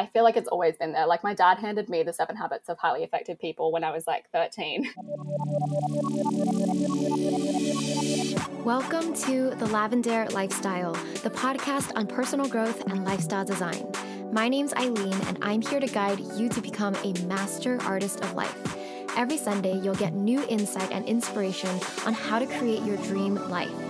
I feel like it's always been there. Like my dad handed me the seven habits of highly effective people when I was like 13. Welcome to The Lavendaire Lifestyle, the podcast on personal growth and lifestyle design. My name's Aileen, and I'm here to guide you to become a master artist of life. Every Sunday, you'll get new insight and inspiration on how to create your dream life.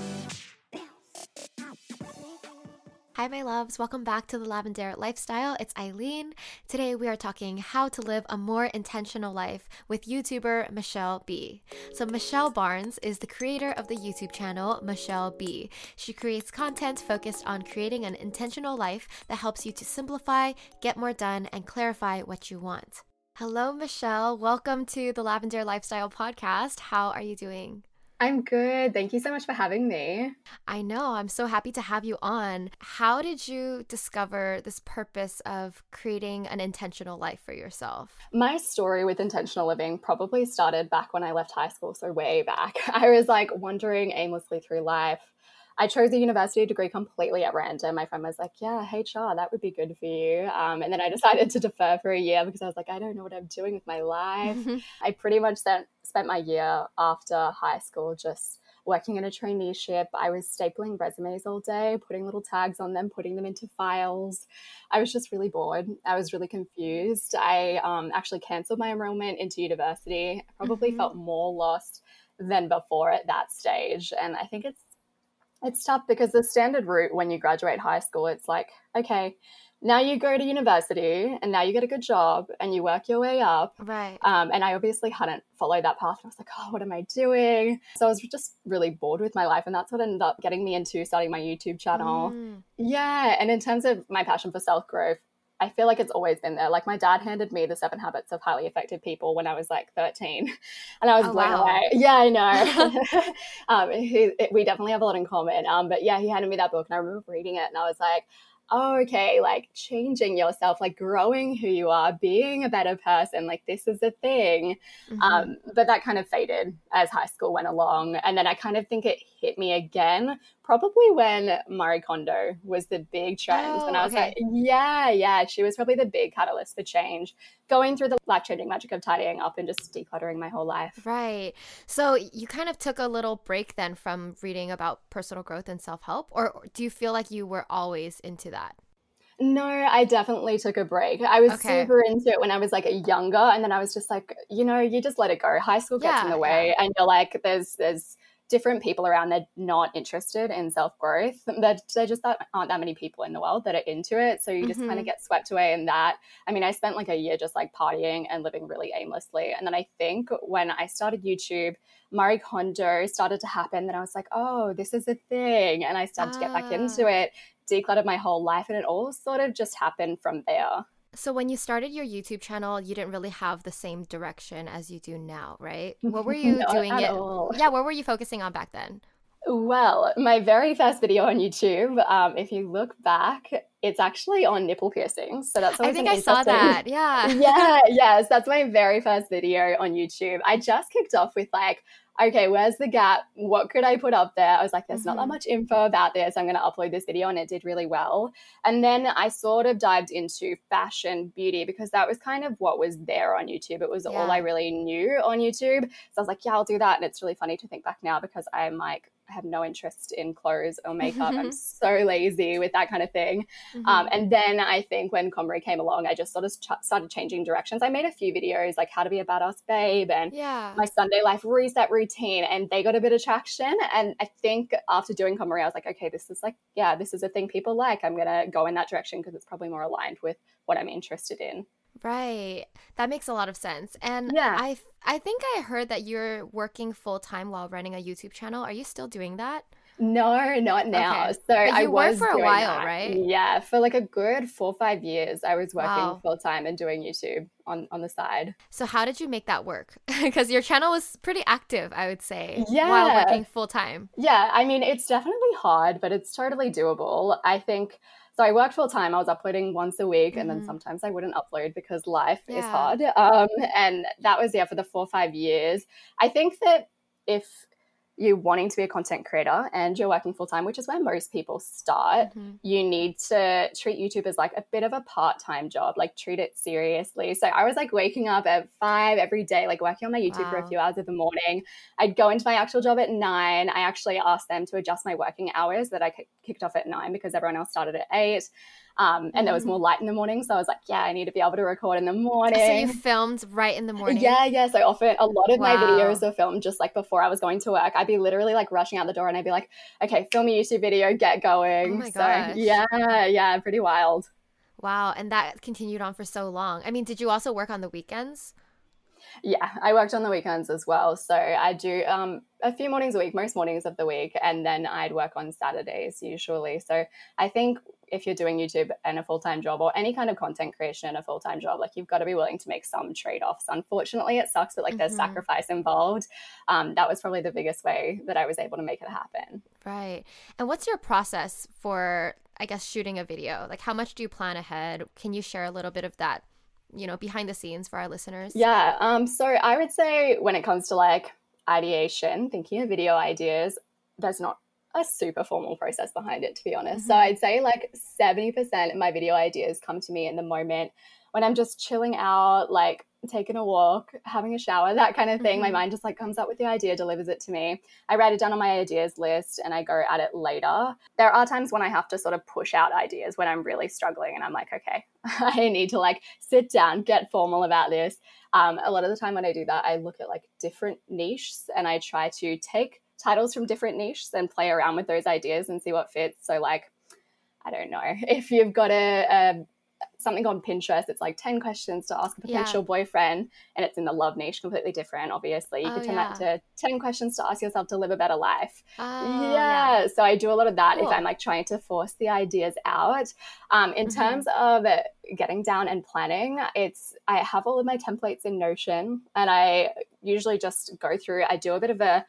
Hi, my loves. Welcome back to the Lavendaire Lifestyle. It's Aileen. Today, we are talking how to live a more intentional life with YouTuber MuchelleB. So, Michelle Barnes is the creator of the YouTube channel MuchelleB. She creates content focused on creating an intentional life that helps you to simplify, get more done, and clarify what you want. Hello, Michelle. Welcome to the Lavendaire Lifestyle podcast. How are you doing? I'm good. Thank you so much for having me. I know. I'm so happy to have you on. How did you discover this purpose of creating an intentional life for yourself? My story with intentional living probably started back when I left high school, so way back. I was like wandering aimlessly through life I chose a university degree completely at random. My friend was like, "Yeah, HR, that would be good for you." Um, and then I decided to defer for a year because I was like, "I don't know what I'm doing with my life." I pretty much spent spent my year after high school just working in a traineeship. I was stapling resumes all day, putting little tags on them, putting them into files. I was just really bored. I was really confused. I um, actually canceled my enrollment into university. I probably mm-hmm. felt more lost than before at that stage. And I think it's it's tough because the standard route when you graduate high school, it's like, okay, now you go to university and now you get a good job and you work your way up. Right. Um, and I obviously hadn't followed that path. I was like, oh, what am I doing? So I was just really bored with my life. And that's what ended up getting me into starting my YouTube channel. Mm. Yeah. And in terms of my passion for self growth, I feel like it's always been there. Like my dad handed me the seven habits of highly effective people when I was like 13 and I was oh, blown wow. away. Yeah, I know. um, he, it, we definitely have a lot in common. Um, but yeah, he handed me that book and I remember reading it and I was like, oh, okay, like changing yourself, like growing who you are, being a better person, like this is a thing. Mm-hmm. Um, but that kind of faded as high school went along. And then I kind of think it hit me again, probably when Marie Kondo was the big trend. Oh, and I oh, was okay. like, yeah, yeah, she was probably the big catalyst for change, going through the life changing magic of tidying up and just decluttering my whole life. Right. So you kind of took a little break then from reading about personal growth and self help, or do you feel like you were always into that? No, I definitely took a break. I was okay. super into it when I was like a younger, and then I was just like, you know, you just let it go. High school gets yeah, in the way, yeah. and you're like, there's there's different people around they're not interested in self growth. There, there just aren't that many people in the world that are into it. So you just mm-hmm. kind of get swept away in that. I mean, I spent like a year just like partying and living really aimlessly. And then I think when I started YouTube, Marie Kondo started to happen. Then I was like, oh, this is a thing. And I started ah. to get back into ah. it, decluttered my whole life. And it all sort of just happened from there. So when you started your YouTube channel, you didn't really have the same direction as you do now, right? What were you doing it? All. Yeah, what were you focusing on back then? Well, my very first video on YouTube, um, if you look back, it's actually on nipple piercings. So that's I think I saw that. Yeah. yeah. Yes. That's my very first video on YouTube. I just kicked off with like, okay, where's the gap? What could I put up there? I was like, there's mm-hmm. not that mm-hmm. much info about this. I'm going to upload this video, and it did really well. And then I sort of dived into fashion, beauty, because that was kind of what was there on YouTube. It was yeah. all I really knew on YouTube. So I was like, yeah, I'll do that. And it's really funny to think back now because I'm like, have no interest in clothes or makeup. I'm so lazy with that kind of thing. Um, mm-hmm. Um, and then I think when KonMari came along, I just sort of ch- started changing directions. I made a few videos like how to be a badass babe and yeah. my Sunday life reset routine, and they got a bit of traction. And I think after doing KonMari, I was like, okay, this is like, yeah, this is a thing people like. I'm gonna go in that direction because it's probably more aligned with what I'm interested in. Right. That makes a lot of sense. And yeah. I I think I heard that you're working full time while running a YouTube channel. Are you still doing that? No, not now. Okay. So but you I was for a while, that. right? Yeah, for like a good four or five years, I was working wow. full time and doing YouTube on on the side. So how did you make that work? Because your channel was pretty active, I would say. Yeah, while working full time. Yeah, I mean it's definitely hard, but it's totally doable. I think So I worked full time. I was uploading once a week, mm-hmm. and then mm-hmm. sometimes I wouldn't upload because life yeah. is hard. Um, and that was yeah for the four or five years. I think that if you're wanting to be a content creator and you're working full time, which is where most people start, mm-hmm. you need to treat YouTube as like a bit of a part time job, like treat it seriously. So I was like waking up at five every day, like working on my YouTube wow. for a few hours in the morning. I'd go into my actual job at nine. I actually asked them to adjust my working hours that I kicked off at nine because everyone else started at eight. Um, and there was mm. more light in the morning. So I was like, yeah, I need to be able to record in the morning. So you filmed right in the morning? Yeah, yeah. So often a lot of wow. my videos are filmed just like before I was going to work. I'd be literally like rushing out the door and I'd be like, okay, film a YouTube video, get going. Oh my gosh. So yeah, yeah, pretty wild. Wow. And that continued on for so long. I mean, did you also work on the weekends? Yeah, I worked on the weekends as well. So I do um, a few mornings a week, most mornings of the week, and then I'd work on Saturdays usually. So I think if you're doing YouTube and a full time job or any kind of content creation and a full time job, like you've got to be willing to make some trade offs. Unfortunately, it sucks, but like mm-hmm. there's sacrifice involved. Um, that was probably the biggest way that I was able to make it happen. Right. And what's your process for, I guess, shooting a video? Like, how much do you plan ahead? Can you share a little bit of that? you know behind the scenes for our listeners yeah um so i would say when it comes to like ideation thinking of video ideas there's not a super formal process behind it, to be honest. Mm-hmm. So I'd say like 70% of my video ideas come to me in the moment when I'm just chilling out, like taking a walk, having a shower, that kind of thing. Mm-hmm. My mind just like comes up with the idea, delivers it to me. I write it down on my ideas list and I go at it later. There are times when I have to sort of push out ideas when I'm really struggling and I'm like, okay, I need to like sit down, get formal about this. Um, a lot of the time when I do that, I look at like different niches and I try to take titles from different niches and play around with those ideas and see what fits. So, like, I don't know if you've got a, a something on Pinterest. It's like 10 questions to ask a potential yeah. boyfriend, and it's in the love niche, completely different, obviously. You oh, could turn yeah. that to 10 questions to ask yourself to live a better life. Oh, yeah. yeah. So I do a lot of that cool. if I'm like trying to force the ideas out. Um, in mm-hmm. terms of getting down and planning, it's I have all of my templates in Notion, and I usually just go through, I do a bit of a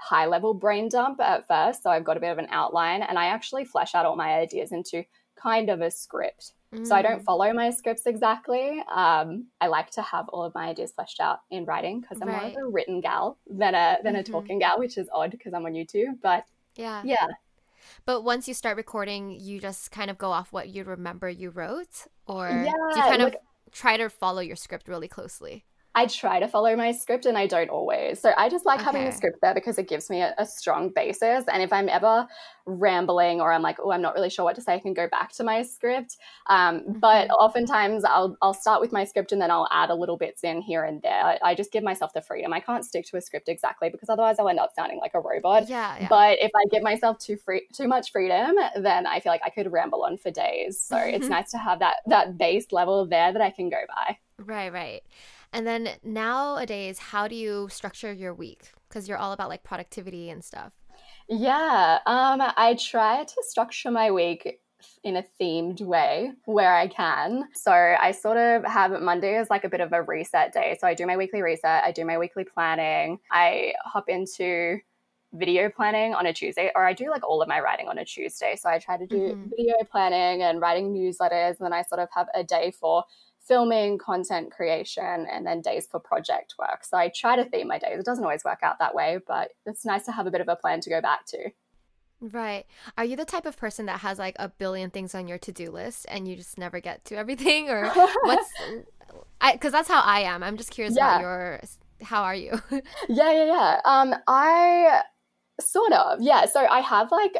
high level brain dump at first. So I've got a bit of an outline and I actually flesh out all my ideas into kind of a script. Mm. So I don't mm. follow my scripts exactly. Um, I like to have all of my ideas fleshed out in writing because I'm right. more of a written gal than a than mm-hmm. a talking gal, which is odd because I'm on YouTube. But yeah, yeah. But once you start recording, you just kind of go off what you remember you wrote, or yeah, do you kind like, of try to follow your script really closely? I try to follow my script and I don't always. So I just like okay. having the script there because it gives me a, a, strong basis. And if I'm ever rambling or I'm like, oh, I'm not really sure what to say, I can go back to my script. Um, mm-hmm. But oftentimes I'll, I'll start with my script and then I'll add a little bits in here and there. I, I, just give myself the freedom. I can't stick to a script exactly because otherwise I'll end up sounding like a robot. Yeah, yeah. But if I give myself too free, too much freedom, then I feel like I could ramble on for days. So it's nice to have that that base level there that I can go by. Right, right. And then nowadays, how do you structure your week? Because you're all about like productivity and stuff. Yeah, um, I try to structure my week in a themed way where I can. So I sort of have Monday as like a bit of a reset day. So I do my weekly reset, I do my weekly planning, I hop into video planning on a Tuesday, or I do like all of my writing on a Tuesday. So I try to do mm-hmm. video planning and writing newsletters, and then I sort of have a day for filming, content creation, and then days for project work. So I try to theme my days. It doesn't always work out that way, but it's nice to have a bit of a plan to go back to. Right. Are you the type of person that has like a billion things on your to do list and you just never get to everything? Or what's. I Because that's how I am. I'm just curious yeah. about your. How are you? yeah, yeah, yeah. Um, I sort of. Yeah. So I have like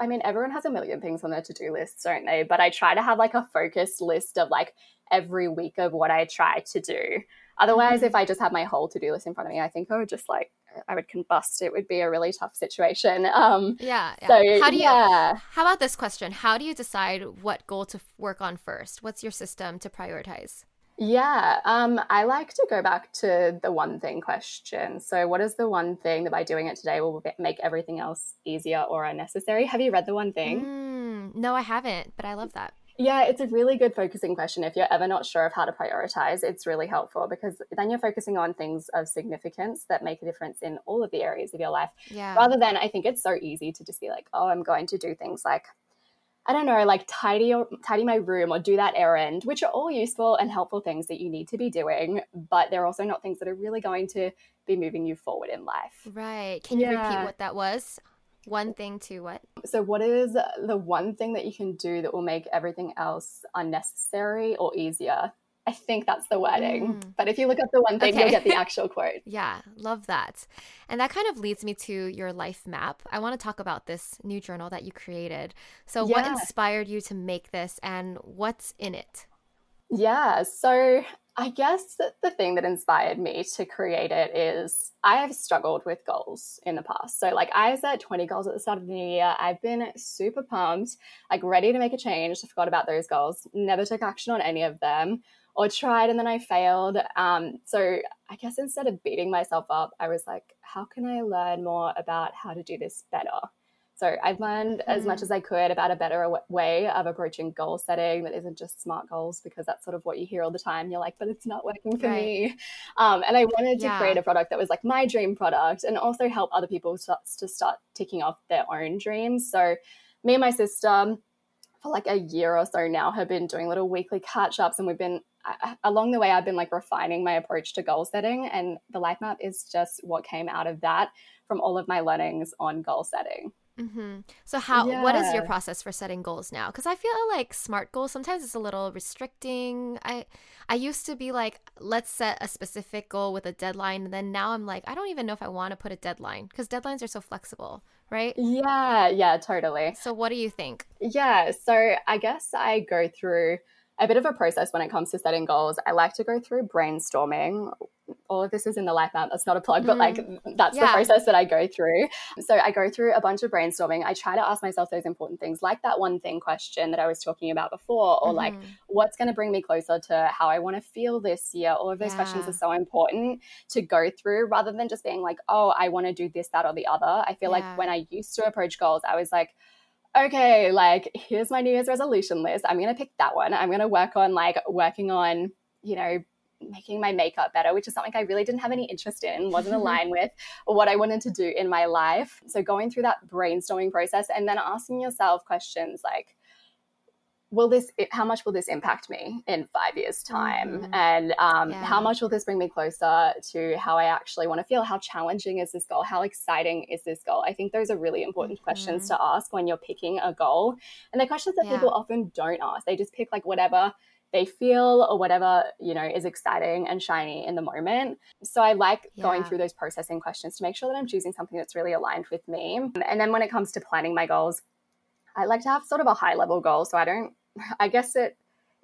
I mean, everyone has a million things on their to do lists, don't they? But I try to have like a focused list of like every week of what I try to do. Otherwise, mm-hmm. if I just had my whole to do list in front of me, I think I would just like I would combust. It would be a really tough situation. Um, yeah, yeah. So how do you? Yeah. How about this question? How do you decide what goal to work on first? What's your system to prioritize? Yeah, um, I like to go back to the one thing question. So, what is the one thing that by doing it today will make everything else easier or unnecessary? Have you read the one thing? Mm, no, I haven't, but I love that. Yeah, it's a really good focusing question. If you're ever not sure of how to prioritize, it's really helpful because then you're focusing on things of significance that make a difference in all of the areas of your life. Yeah. Rather than, I think it's so easy to just be like, oh, I'm going to do things like I don't know, like tidy or tidy my room or do that errand, which are all useful and helpful things that you need to be doing, but they're also not things that are really going to be moving you forward in life. Right. Can you yeah. repeat what that was? One thing to what? So, what is the one thing that you can do that will make everything else unnecessary or easier? I think that's the wording. Mm. But if you look up the one thing, okay. you'll get the actual quote. yeah, love that. And that kind of leads me to your life map. I want to talk about this new journal that you created. So, yeah. what inspired you to make this and what's in it? Yeah, so I guess that the thing that inspired me to create it is I have struggled with goals in the past. So, like, I set 20 goals at the start of the new year. I've been super pumped, like, ready to make a change. I forgot about those goals, never took action on any of them or tried and then I failed. Um, so I guess instead of beating myself up, I was like, how can I learn more about how to do this better? So I've learned mm-hmm. as much mm-hmm. as I could about a better way of approaching goal setting that isn't just smart goals because that's sort of what you hear all the time. You're like, but it's not working for right. me. Um, and I wanted to yeah. create a product that was like my dream product and also help other people start, to start ticking off their own dreams. So me and my sister for like a year or so now have been doing little weekly catch ups and we've been I, along the way i've been like refining my approach to goal setting and the life map is just what came out of that from all of my learnings on goal setting Mm-hmm. So how yeah. what is your process for setting goals now? Because I feel like smart goals sometimes it's a little restricting. I I used to be like, let's set a specific goal with a deadline, and then now I'm like, I don't even know if I want to put a deadline because deadlines are so flexible, right? Yeah, yeah, totally. So what do you think? Yeah, so I guess I go through a bit of a process when it comes to setting goals. I like to go through brainstorming. All of this is in the life map. That's not a plug, but like mm. that's yeah. the process that I go through. So I go through a bunch of brainstorming. I try to ask myself those important things, like that one thing question that I was talking about before, or mm-hmm. like what's going to bring me closer to how I want to feel this year. All of those yeah. questions are so important to go through rather than just being like, oh, I want to do this, that, or the other. I feel yeah. like when I used to approach goals, I was like, okay, like here's my New Year's resolution list. I'm going to pick that one. I'm going to work on like working on, you know, making my makeup better, which is something I really didn't have any interest in, wasn't aligned with what I wanted to do in my life. So going through that brainstorming process and then asking yourself questions like, will this how much will this impact me in five years time mm-hmm. and um, yeah. how much will this bring me closer to how i actually want to feel how challenging is this goal how exciting is this goal i think those are really important mm-hmm. questions to ask when you're picking a goal and they're questions that yeah. people often don't ask they just pick like whatever they feel or whatever you know is exciting and shiny in the moment so i like yeah. going through those processing questions to make sure that i'm choosing something that's really aligned with me and then when it comes to planning my goals I like to have sort of a high level goal so I don't I guess it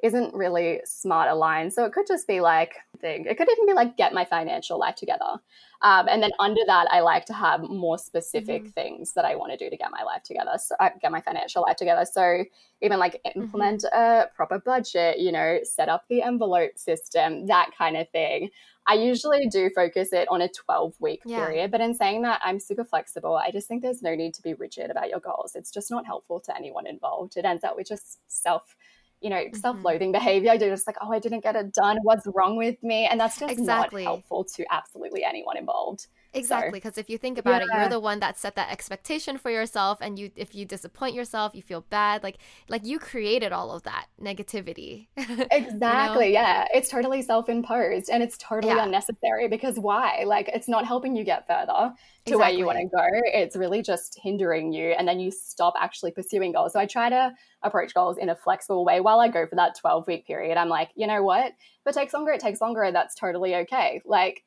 isn't really smart aligned. So it could just be like thing. It could even be like get my financial life together. Um, and then under that, I like to have more specific mm-hmm. things that I want to do to get my life together. So I uh, get my financial life together. So even like mm-hmm. implement mm-hmm. a proper budget, you know, set up the envelope system, that kind of thing. I usually do focus it on a 12 week yeah. period, but in saying that, I'm super flexible. I just think there's no need to be rigid about your goals. It's just not helpful to anyone involved. It ends up with just self you know, mm-hmm. self-loathing behavior. You're just like, oh, I didn't get it done. What's wrong with me? And that's just exactly. not helpful to absolutely anyone involved. Exactly, because if you think about yeah. it, you're the one that set that expectation for yourself, and you if you disappoint yourself, you feel bad. Like like you created all of that negativity. exactly. you know? Yeah, it's totally self-imposed, and it's totally yeah. unnecessary. Because why? Like it's not helping you get further to exactly. where you want to go. It's really just hindering you, and then you stop actually pursuing goals. So I try to approach goals in a flexible way while I go for that 12 week period. I'm like, you know what? If it takes longer, it takes longer. That's totally okay. Like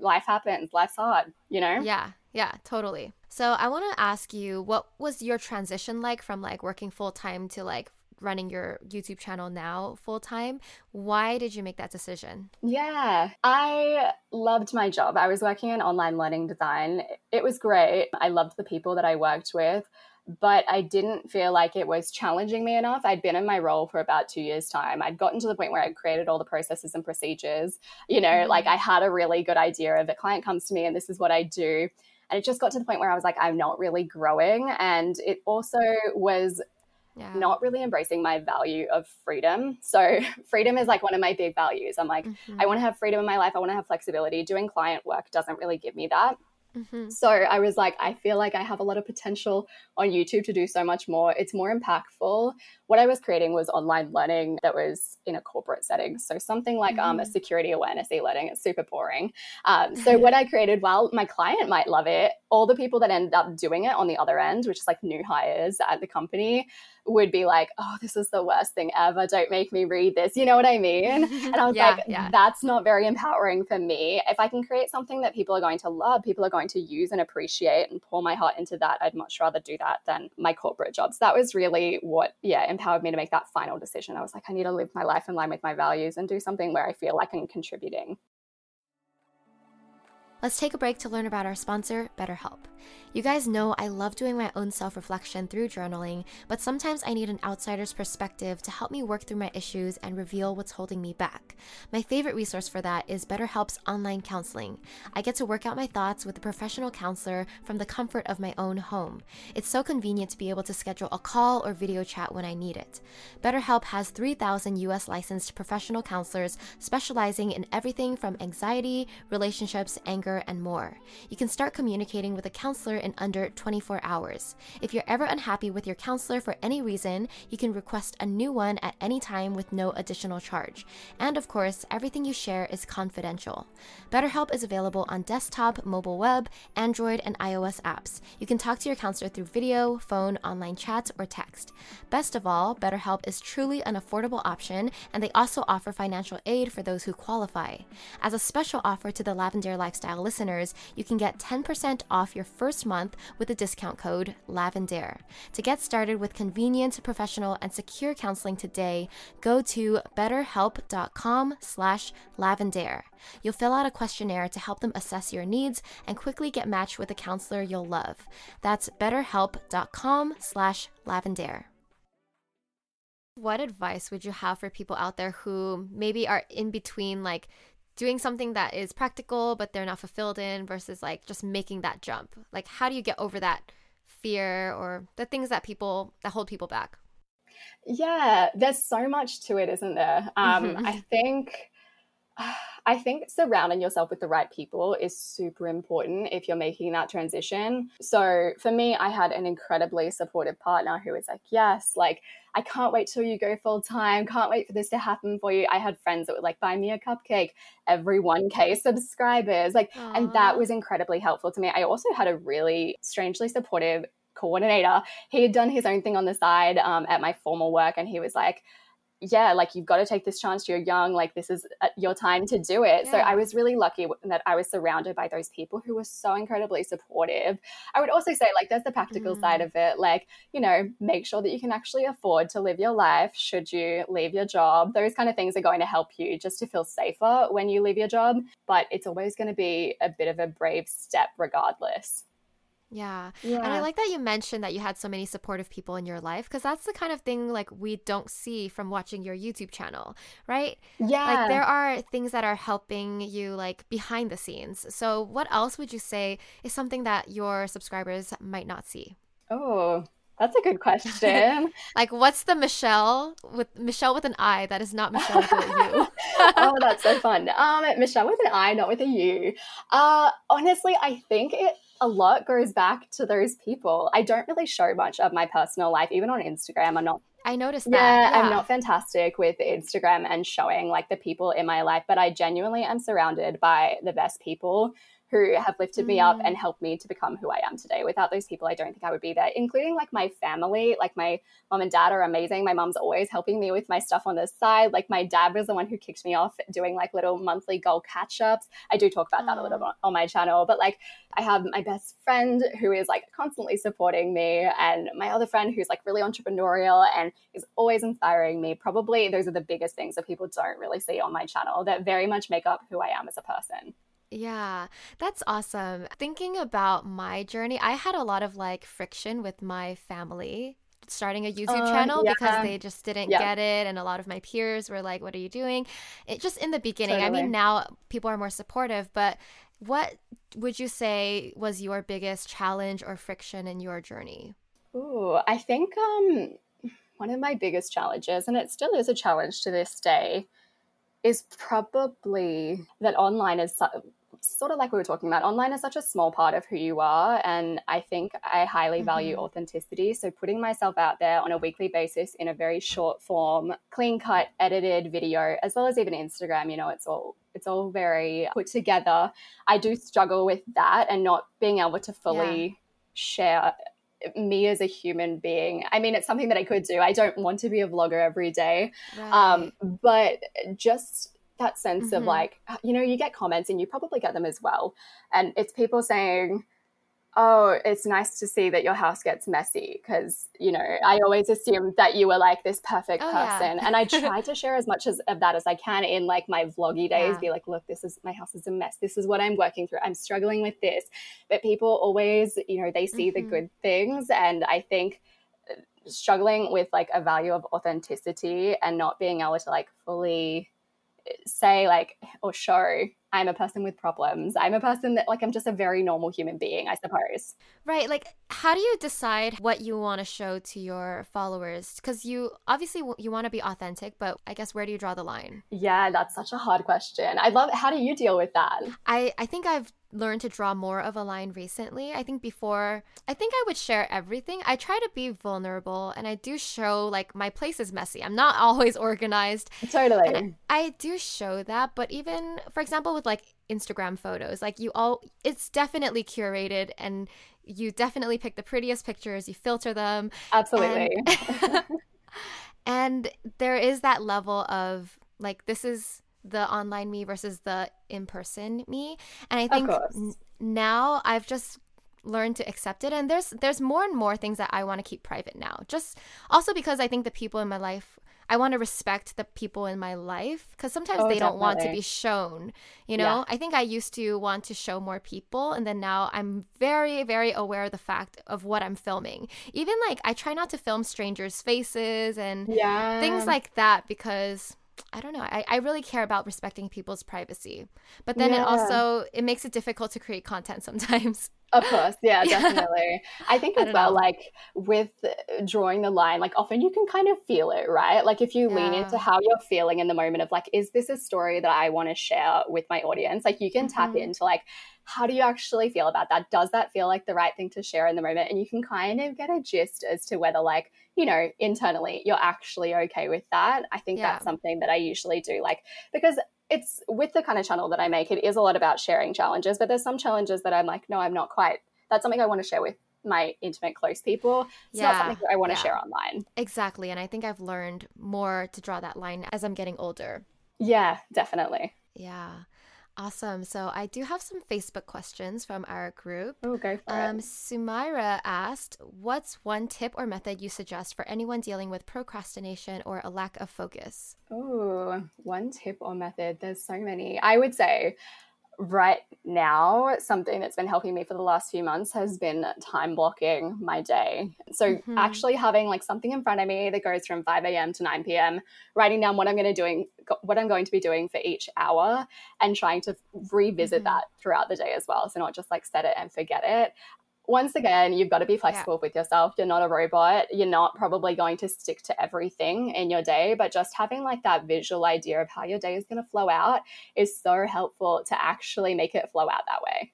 life happens, life's hard, you know? Yeah, yeah, totally. So I want to ask you, what was your transition like from like working full time to like running your YouTube channel now full time. Why did you make that decision? Yeah, I loved my job. I was working in online learning design. It was great. I loved the people that I worked with but I didn't feel like it was challenging me enough. I'd been in my role for about two years' time. I'd gotten to the point where I'd created all the processes and procedures. You know, mm-hmm. like I had a really good idea of a client comes to me and this is what I do. And it just got to the point where I was like, I'm not really growing. And it also was yeah. not really embracing my value of freedom. So, freedom is like one of my big values. I'm like, mm-hmm. I want to have freedom in my life. I want to have flexibility. Doing client work doesn't really give me that. Mm-hmm. So I was like, I feel like I have a lot of potential on YouTube to do so much more. It's more impactful. What I was creating was online learning that was in a corporate setting. So something like mm-hmm. um, a mm-hmm. security awareness e learning. It's super boring. Um, so what I created, while my client might love it, all the people that ended up doing it on the other end, which is like new hires at the company, would be like, oh, this is the worst thing ever. Don't make me read this. You know what I mean? And I was yeah, like, yeah. that's not very empowering for me. If I can create something that people are going to love, people are going to use and appreciate and pour my heart into that, I'd much rather do that than my corporate jobs. That was really what, yeah, empowered me to make that final decision. I was like, I need to live my life in line with my values and do something where I feel like I'm contributing. Let's take a break to learn about our sponsor, BetterHelp. You guys know I love doing my own self reflection through journaling, but sometimes I need an outsider's perspective to help me work through my issues and reveal what's holding me back. My favorite resource for that is BetterHelp's online counseling. I get to work out my thoughts with a professional counselor from the comfort of my own home. It's so convenient to be able to schedule a call or video chat when I need it. BetterHelp has 3,000 US licensed professional counselors specializing in everything from anxiety, relationships, anger, and more. You can start communicating with a counselor in under 24 hours. If you're ever unhappy with your counselor for any reason, you can request a new one at any time with no additional charge. And of course, everything you share is confidential. BetterHelp is available on desktop, mobile web, Android, and iOS apps. You can talk to your counselor through video, phone, online chats, or text. Best of all, BetterHelp is truly an affordable option, and they also offer financial aid for those who qualify. As a special offer to the Lavendaire Lifestyle listeners, you can get 10% off your first month with the discount code LAVENDAIRE. To get started with convenient, professional, and secure counseling today, go to betterhelp.com slash lavendaire. You'll fill out a questionnaire to help them assess your needs and quickly get matched with a counselor you'll love. That's betterhelp.com slash lavendaire. What advice would you have for people out there who maybe are in between like doing something that is practical but they're not fulfilled in versus like just making that jump. Like how do you get over that fear or the things that people that hold people back? Yeah there's so much to it isn't there? Um mm-hmm. i think I think surrounding yourself with the right people is super important if you're making that transition. So for me, I had an incredibly supportive partner who was like, Yes, like I can't wait till you go full time. Can't wait for this to happen for you. I had friends that would like buy me a cupcake every 1K subscribers. Like, Aww. and that was incredibly helpful to me. I also had a really strangely supportive coordinator. He had done his own thing on the side um, at my formal work, and he was like, yeah, like you've got to take this chance. You're young, like this is uh, your time to do it. Yeah. So I was really lucky that I was surrounded by those people who were so incredibly supportive. I would also say, like, there's the practical mm. side of it. Like, you know, make sure that you can actually afford to live your life should you leave your job. Those kind of things are going to help you just to feel safer when you leave your job. But it's always going to be a bit of a brave step, regardless. Yeah. yeah. And I like that you mentioned that you had so many supportive people in your life because that's the kind of thing like we don't see from watching your YouTube channel, right? Yeah. Like there are things that are helping you like behind the scenes. So what else would you say is something that your subscribers might not see? Oh, that's a good question. like, what's the Michelle with Michelle with an I that is not Michelle with a U? oh, that's so fun. Um, Michelle with an I, not with a U. Uh, honestly, I think it a lot goes back to those people. I don't really show much of my personal life, even on Instagram. I'm not. I noticed that. Yeah, yeah, I'm not fantastic with Instagram and showing like the people in my life, but I genuinely am surrounded by the best people who have lifted mm. me up and mm. helped me to become who I am today. Without those people, I don't think I would be there, including like my family. Like my mom and dad are amazing. My mom's always helping me with my stuff on the side. Like my dad was the one who kicked me off doing like little monthly goal catch ups. I do talk about oh. that a little bit on my channel, but like I have my best friend who is like constantly supporting me, and my other friend who's like really entrepreneurial and is always inspiring me. Probably those are the biggest things that people don't really see on my channel that very much make up who I am as a person. Yeah, that's awesome. Thinking about my journey, I had a lot of like friction with my family starting a YouTube uh, channel yeah. because they just didn't yeah. get it and a lot of my peers were like what are you doing? It just in the beginning. Totally. I mean now people are more supportive, but what would you say was your biggest challenge or friction in your journey? Ooh, I think um one of my biggest challenges and it still is a challenge to this day is probably that online is sort of like we were talking about, online is such a small part of who you are. And I think I highly mm-hmm. value authenticity. So putting myself out there on a weekly basis in a very short form, clean cut, edited video, as well as even Instagram, you know, it's all it's all very put together. I do struggle with that and not being able to fully yeah. share me as a human being. I mean, it's something that I could do. I don't want to be a vlogger every day. Right. Um, but just that sense mm-hmm. of like, you know, you get comments and you probably get them as well. And it's people saying, oh, it's nice to see that your house gets messy because, you know, I always assumed that you were like this perfect oh, person. Yeah. and I try to share as much as, of that as I can in like my vloggy days, yeah. be like, look, this is my house is a mess. This is what I'm working through. I'm struggling with this. But people always, you know, they see mm-hmm. the good things. And I think uh, struggling with like a value of authenticity and not being able to like fully say like or show I'm a person with problems. I'm a person that like I'm just a very normal human being, I suppose. Right. Like how do you decide what you want to show to your followers? Cuz you obviously you want to be authentic, but I guess where do you draw the line? Yeah, that's such a hard question. I love how do you deal with that? I I think I've learned to draw more of a line recently. I think before, I think I would share everything. I try to be vulnerable and I do show like my place is messy. I'm not always organized. Totally. I, I do show that, but even for example with like Instagram photos, like you all it's definitely curated and you definitely pick the prettiest pictures, you filter them. Absolutely. And, and there is that level of like this is the online me versus the in-person me and i think n- now i've just learned to accept it and there's there's more and more things that i want to keep private now just also because i think the people in my life I want to respect the people in my life because sometimes oh, they definitely. don't want to be shown. You know, yeah. I think I used to want to show more people, and then now I'm very, very aware of the fact of what I'm filming. Even like I try not to film strangers' faces and yeah. things like that because I don't know. I, I really care about respecting people's privacy. But then yeah. it also it makes it difficult to create content sometimes. Of course, yeah, definitely. I think as I well, know. like with drawing the line, like often you can kind of feel it, right? Like if you yeah. lean into how you're feeling in the moment of like, is this a story that I want to share with my audience? Like you can mm-hmm. tap into like, how do you actually feel about that? Does that feel like the right thing to share in the moment? And you can kind of get a gist as to whether like you know, internally, you're actually okay with that. I think yeah. that's something that I usually do. Like, because it's with the kind of channel that I make, it is a lot about sharing challenges, but there's some challenges that I'm like, no, I'm not quite. That's something I want to share with my intimate close people it's yeah, not something that i want to yeah. share online exactly and i think i've learned more to draw that line as i'm getting older yeah definitely yeah Awesome. So I do have some Facebook questions from our group. Oh, go for um, it. Sumaira asked, "What's one tip or method you suggest for anyone dealing with procrastination or a lack of focus?" Oh, one tip or method. There's so many. I would say right now, something that's been helping me for the last few months has been time blocking my day. So, mm-hmm. actually having like something in front of me that goes from 5 a.m. to 9 p.m., writing down what I'm going to doing, what I'm going to be doing for each hour, and trying to revisit mm-hmm. that throughout the day as well. So, not just like set it and forget it once again, you've got to be flexible yeah. with yourself. You're not a robot. You're not probably going to stick to everything in your day, but just having like that visual idea of how your day is going to flow out is so helpful to actually make it flow out that way.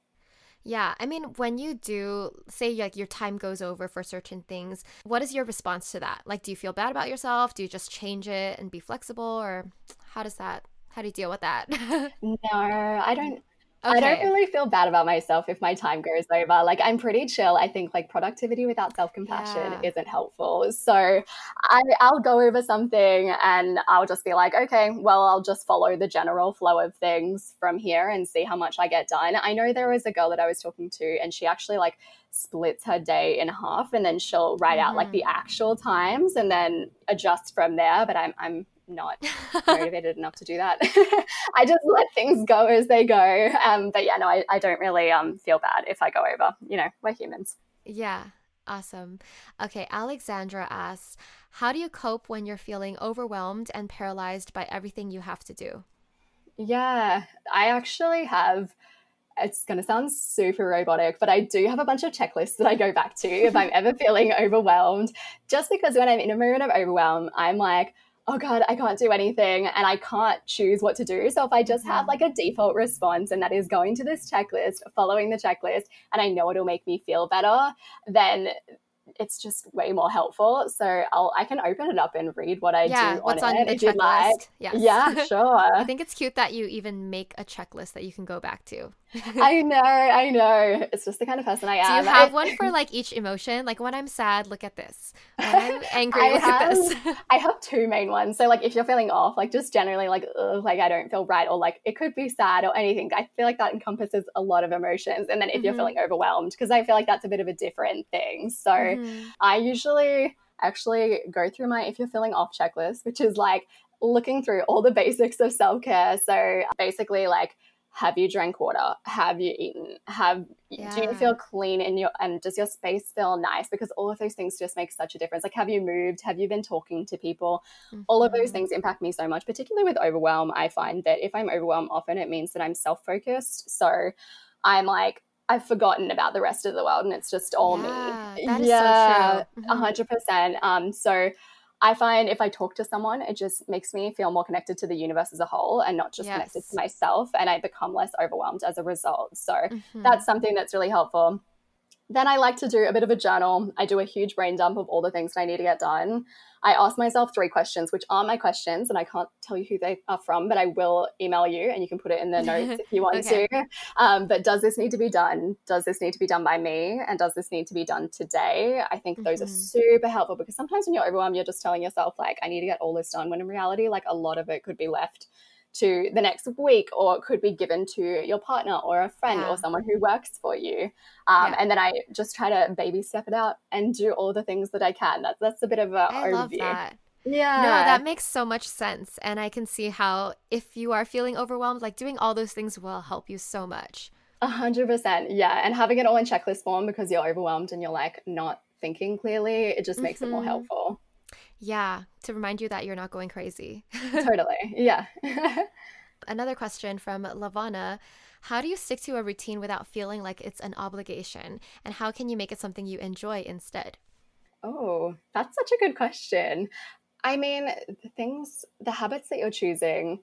Yeah, I mean, when you do say like your time goes over for certain things, what is your response to that? Like, do you feel bad about yourself? Do you just change it and be flexible, or how does that? How do you deal with that? no, I don't. Okay. I don't really feel bad about myself if my time goes over. Like I'm pretty chill. I think like productivity without self-compassion yeah. isn't helpful. So I, I'll go over something and I'll just be like, okay, well, I'll just follow the general flow of things from here and see how much I get done. I know there was a girl that I was talking to and she actually like splits her day in half and then she'll write mm-hmm. out like the mm-hmm. actual times and then adjust from there. But I'm I'm not motivated enough to do that. I just let things go as they go. Um, but yeah, no, I, I don't really um, feel bad if I go over. You know, we're humans. Yeah, awesome. Okay, Alexandra asks, how do you cope when you're feeling overwhelmed and paralyzed by everything you have to do? Yeah, I actually have it's going to sound super robotic, but I do have a bunch of checklists that I go back to if I'm ever feeling overwhelmed. Just because when I'm in a moment of overwhelm, I'm like, oh god i can't do anything and i can't choose what to do so if i just have mm-hmm. like a default response and that is going to this checklist following the checklist and i know it'll make me feel better then it's just way more helpful. So I'll I can open it up and read what I yeah, do on what's on, on it the checklist. Like. Yes. Yeah, sure. I think it's cute that you even make a checklist that you can go back to. I know, I know. It's just the kind of person I am. Do you have one for like each emotion? Like when I'm sad, look at this. When I'm angry, look have, at this. I have two main ones. So like if you're feeling off, like just generally like ugh, like I don't feel right, or like it could be sad or anything. I feel like that encompasses a lot of emotions. And then if mm-hmm. you're feeling overwhelmed, because I feel like that's a bit of a different thing. So mm-hmm. I usually actually go through my if you're feeling off checklist, which is like looking through all the basics of self care. So basically like have you drank water have you eaten have yeah. do you feel clean in your and does your space feel nice because all of those things just make such a difference like have you moved have you been talking to people mm-hmm. all of those mm-hmm. things impact me so much particularly with overwhelm i find that if i'm overwhelmed often it means that i'm self-focused so i'm like I've forgotten about the rest of the world and it's just all yeah, me. yeah, a mm-hmm. hundred percent. Um, so I find if I talk to someone, it just makes me feel more connected to the universe as a whole and not just yes. connected to myself. And I become less overwhelmed as a result. So mm-hmm. that's something that's really helpful. Then I like to do a bit of a journal. I do a huge brain dump of all the things that I need to get done. I ask myself three questions, which are my questions, and I can't tell you who they are from, but I will email you and you can put it in the notes if you want okay. to. Um, but does this need to be done? Does this need to be done by me? And does this need to be done today? I think mm-hmm. those are mm-hmm. super helpful because sometimes when you're overwhelmed, you're just telling yourself, like, I need to get all this done, when in reality, like, a lot of it could be left to the next week or could be given to your partner or a friend yeah. or someone who works for you um, yeah. and then i just try to baby step it out and do all the things that i can that's, that's a bit of a I overview love that. yeah no that makes so much sense and i can see how if you are feeling overwhelmed like doing all those things will help you so much a hundred percent yeah and having it all in checklist form because you're overwhelmed and you're like not thinking clearly it just makes mm-hmm. it more mm-hmm. helpful yeah, to remind you that you're not going crazy. totally. Yeah. Another question from Lavana. How do you stick to a routine without feeling like it's an obligation? And how can you make it something you enjoy instead? Oh, that's such a good question. I mean, the things, the habits that you're choosing,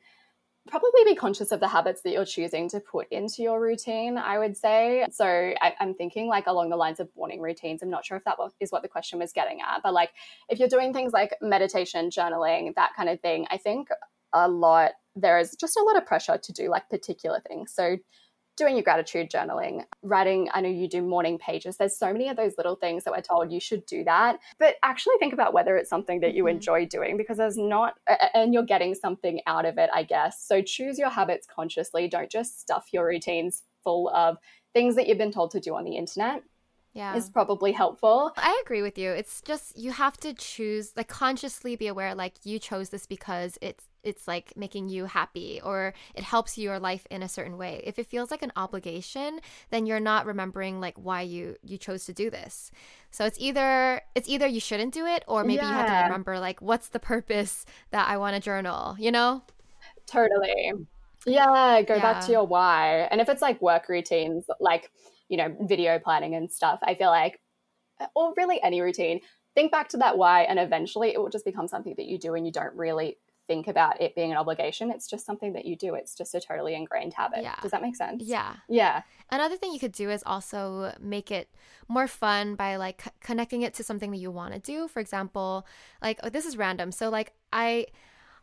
probably be conscious of the habits that you're choosing to put into your routine, I would say. So I, am thinking like along the lines of morning routines. I'm not sure if that is what the question was getting at, but like if you're doing things like meditation, journaling, that kind of thing, I think a lot, there is just a lot of pressure to do like particular things. So doing your gratitude journaling, writing, I know you do morning pages. There's so many of those little things that we're told you should do that. But actually think about whether it's something that you mm-hmm. enjoy doing because there's not, and you're getting something out of it, I guess. So choose your habits consciously. Don't just stuff your routines full of things that you've been told to do on the internet yeah. is probably helpful. I agree with you. It's just you have to choose like consciously be aware like you chose this because it's it's like making you happy or it helps your life in a certain way. If it feels like an obligation, then you're not remembering like why you you chose to do this. So it's either it's either you shouldn't do it or maybe yeah. you have to remember like what's the purpose that I want to journal, you know? Totally. Yeah, go yeah. back to your why. And if it's like work routines, like you know, video planning and stuff, I feel like, or really any routine, think back to that why, and eventually it will just become something that you do and you don't really think about it being an obligation. It's just something that you do. It's just a totally ingrained habit. Yeah. Does that make sense? Yeah. Yeah. Another thing you could do is also make it more fun by like c- connecting it to something that you want to do. For example, like oh, this is random. So like I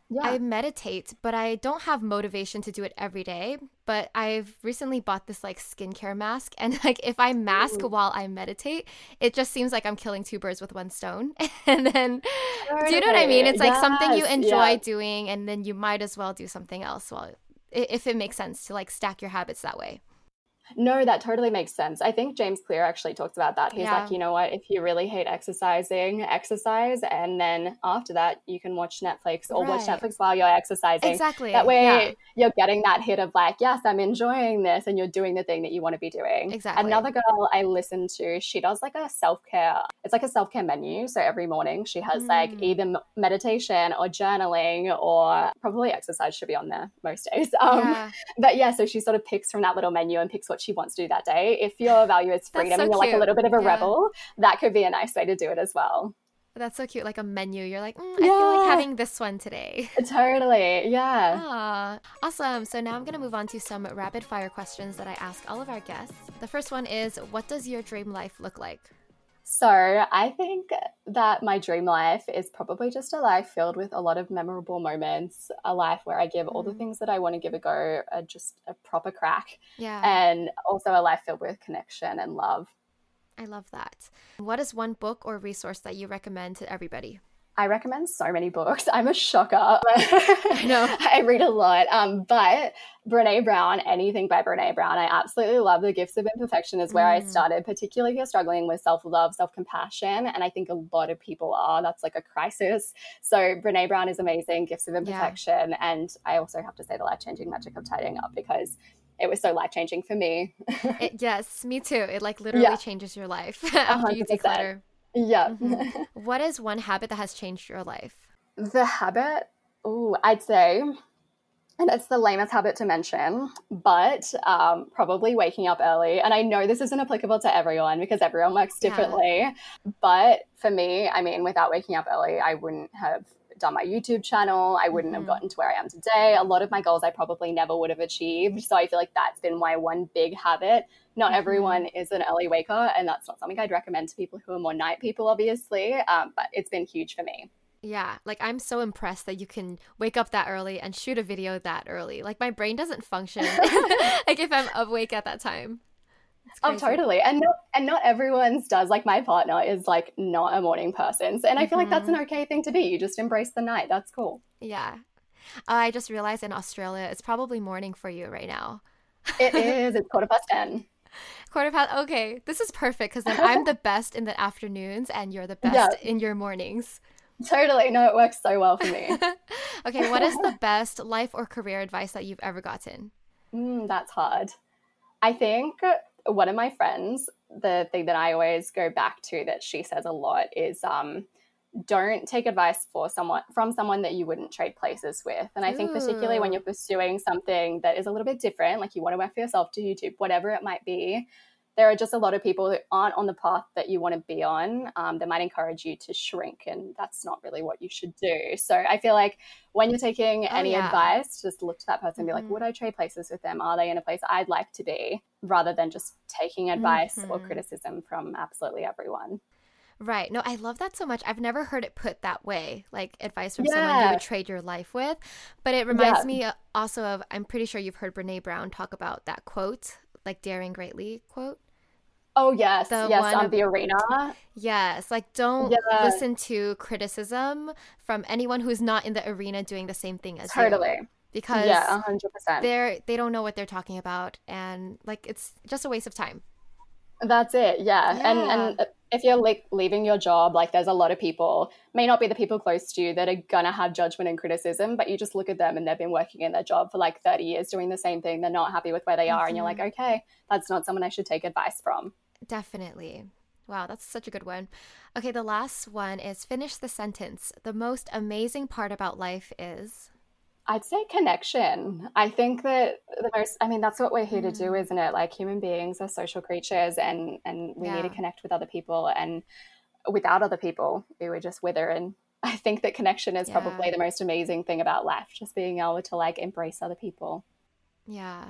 yeah. I meditate, but I don't have motivation to do it every day. But I've recently bought this like skincare mask, and like if I mask Ooh. while I meditate, it just seems like I'm killing two birds with one stone. and then, do you know what I mean? It's like yes. something you enjoy yeah. doing, and then you might as well do something else while, if it makes sense to like stack your habits that way. No, that totally makes sense. I think James Clear actually talks about that. He's yeah. like, you know what? If you really hate exercising, exercise, and then after that, you can watch Netflix or right. watch Netflix while you're exercising. Exactly. That way, yeah. you're getting that hit of like, yes, I'm enjoying this, and you're doing the thing that you want to be doing. Exactly. Another girl I listen to, she does like a self care. It's like a self care menu. So every morning, she has mm. like either meditation or journaling or probably exercise should be on there most days. Um, yeah. But yeah, so she sort of picks from that little menu and picks what what she wants to do that day. If your value is freedom so and you're cute. like a little bit of a yeah. rebel, that could be a nice way to do it as well. That's so cute, like a menu. You're like, mm, I yeah. feel like having this one today. Totally, yeah. Ah, awesome. So now I'm gonna move on to some rapid fire questions that I ask all of our guests. The first one is, what does your dream life look like? So I think that my dream life is probably just a life filled with a lot of memorable moments, a life where I give mm. all the mm. things that I want to give a go, a, just a proper crack. Yeah. And also a life filled with connection and love. I love that. What is one book or resource that you recommend to everybody? I recommend so many books. I'm a shocker. I know. I read a lot. Um, but Brene Brown, anything by Brene Brown, I absolutely love. The Gifts of Imperfection is where mm. I started, particularly if you're struggling with self love, self compassion. And I think a lot of people are. That's like a crisis. So Brene Brown is amazing, Gifts of Imperfection. Yeah. And I also have to say the life changing magic of tidying up because it was so life changing for me. it, yes, me too. It like literally yeah. changes your life after 100%. you declutter. Yeah. Mm-hmm. what is one habit that has changed your life? The habit, oh, I'd say, and it's the lamest habit to mention, but um, probably waking up early. And I know this isn't applicable to everyone because everyone works differently. Yeah. But for me, I mean, without waking up early, I wouldn't have done my YouTube channel. I wouldn't mm-hmm. have gotten to where I am today. A lot of my goals I probably never would have achieved. So I feel like that's been my one big habit. Not mm-hmm. everyone is an early waker, and that's not something I'd recommend to people who are more night people, obviously. Um, but it's been huge for me. Yeah, like I'm so impressed that you can wake up that early and shoot a video that early. Like my brain doesn't function like if I'm awake at that time. Oh, totally. And not, and not everyone's does. Like my partner is like not a morning person. So, and I feel mm-hmm. like that's an mm-hmm. okay thing to be. You just embrace the night. That's cool. Yeah. Uh, I just realized in Australia, it's probably morning for you right now. it is. It's quarter past 10. Quarter past. Okay. This is perfect because then I'm the best in the afternoons and you're the best yeah. in your mornings. Totally. No, it works so well for me. okay. What is the best life or career advice that you've ever gotten? Mm, that's hard. I think one of my friends, the thing that I always go back to that she says a lot is um, don't take advice for someone from someone that you wouldn't trade places with. And I think particularly when you're pursuing something that is a little bit different, like you want to work for yourself to YouTube, whatever it might be, there are just a lot of people that aren't on the path that you want to be on um, that might encourage you to shrink and that's not really what you should do so i feel like when you're taking oh, any yeah. advice just look to that person and be like mm-hmm. would i trade places with them are they in a place i'd like to be rather than just taking advice mm-hmm. or criticism from absolutely everyone Right. No, I love that so much. I've never heard it put that way, like advice from yeah. someone you would trade your life with. But it reminds yeah. me uh, also of, I'm pretty sure you've heard Brene Brown talk about that quote, like daring greatly quote. Oh yes, the yes, on the arena. Yes, like don't yeah. listen to criticism from anyone who's not in the arena doing the same thing as totally. you. Because yeah, hundred percent. They're they don't know what they're talking about, and like it's just a waste of time. That's it. Yeah, yeah. and and if you're like leaving your job, like there's a lot of people, may not be the people close to you that are gonna have judgment and criticism, but you just look at them and they've been working in their job for like 30 years doing the same thing. They're not happy with where they are, mm-hmm. and you're like, mm-hmm. okay, that's not someone I should take advice from. Definitely. Wow, that's such a good one. Okay, the last one is finish the sentence. The most amazing part about life is. I'd say connection. I think that the most, I mean, that's what we're here mm. to do, mm. isn't it? Like human beings are social creatures and, and we yeah. need to connect with other people. And without other people, we would just wither. And I think that connection is yeah. probably the most amazing thing about life, just being able to like embrace other people. Yeah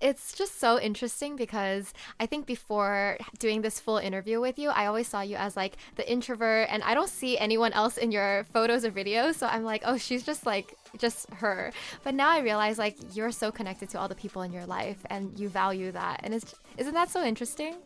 it's just so interesting because I think before doing this full interview with you, I always saw you as like the introvert, and I don't see anyone else in your photos or videos. So I'm like, oh, she's just like just her. But now I realize like you're so connected to all the people in your life, and you value that. And it's isn't that so interesting?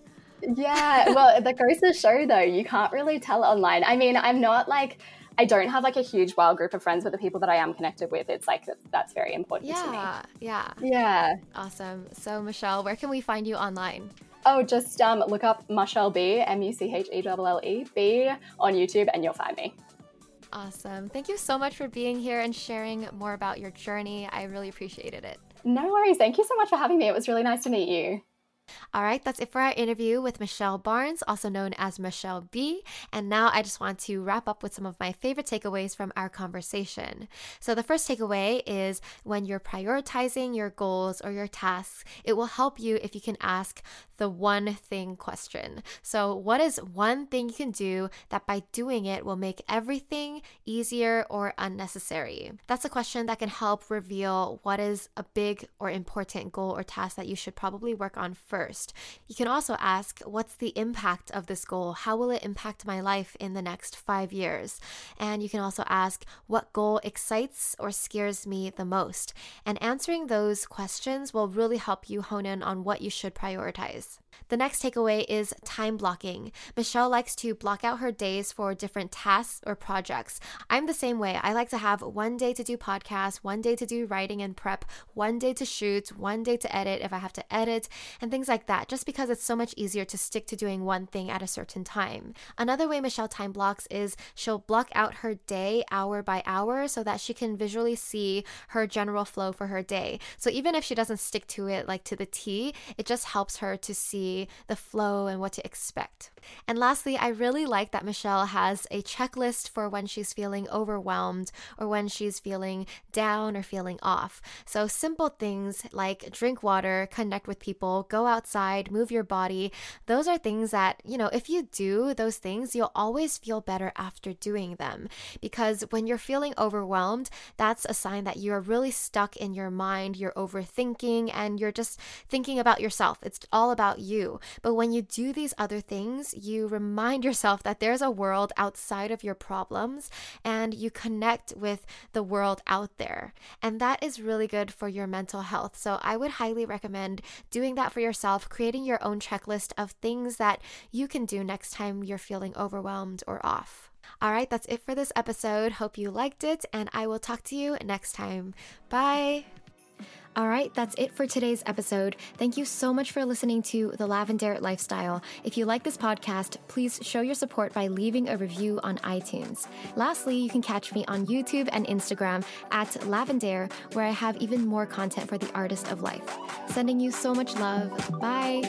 Yeah, well, that goes to show though, you can't really tell online. I mean, I'm not like I don't have like a huge wild group of friends, but the people that I am connected with, it's like that's very important yeah, to me. Yeah. Yeah. Awesome. So Michelle, where can we find you online? Oh, just um, look up MuchelleB, M U C H E L L E B on YouTube and you'll find me. Awesome. Thank you so much for being here and sharing more about your journey. I really appreciated it. No worries. Thank you so much for having me. It was really nice to meet you. All right, that's it for our interview with Michelle Barnes, also known as MuchelleB. And now I just want to wrap up with some of my favorite takeaways from our conversation. So, the first takeaway is when you're prioritizing your goals or your tasks, it will help you if you can ask the one thing question. So, what is one thing you can do that by doing it will make everything easier or unnecessary? That's a question that can help reveal what is a big or important goal or task that you should probably work on first. You can also ask, what's the impact of this goal? How will it impact my life in the next five years? And you can also ask, what goal excites or scares me the most? And answering those questions will really help you hone in on what you should prioritize. The next takeaway is time blocking. Michelle likes to block out her days for different tasks or projects. I'm the same way. I like to have one day to do podcasts, one day to do writing and prep, one day to shoot, one day to edit if I have to edit, and things like that, just because it's so much easier to stick to doing one thing at a certain time. Another way Michelle time blocks is she'll block out her day hour by hour so that she can visually see her general flow for her day. So even if she doesn't stick to it like to the T, it just helps her to see the flow and what to expect. And lastly, I really like that Michelle has a checklist for when she's feeling overwhelmed or when she's feeling down or feeling off. So simple things like drink water, connect with people, go outside, move your body. Those are things that, you know, if you do those things, you'll always feel better after doing them. Because when you're feeling overwhelmed, that's a sign that you're really stuck in your mind, you're overthinking, and you're just thinking about yourself. It's all about you you. But when you do these other things, you remind yourself that there's a world outside of your problems and you connect with the world out there. And that is really good for your mental health. So I would highly recommend doing that for yourself, creating your own checklist of things that you can do next time you're feeling overwhelmed or off. All right, that's it for this episode. Hope you liked it, and I will talk to you next time. Bye. All right, that's it for today's episode. Thank you so much for listening to The Lavendaire Lifestyle. If you like this podcast, please show your support by leaving a review on iTunes. Lastly, you can catch me on YouTube and Instagram at Lavendaire, where I have even more content for the artist of life. Sending you so much love. Bye.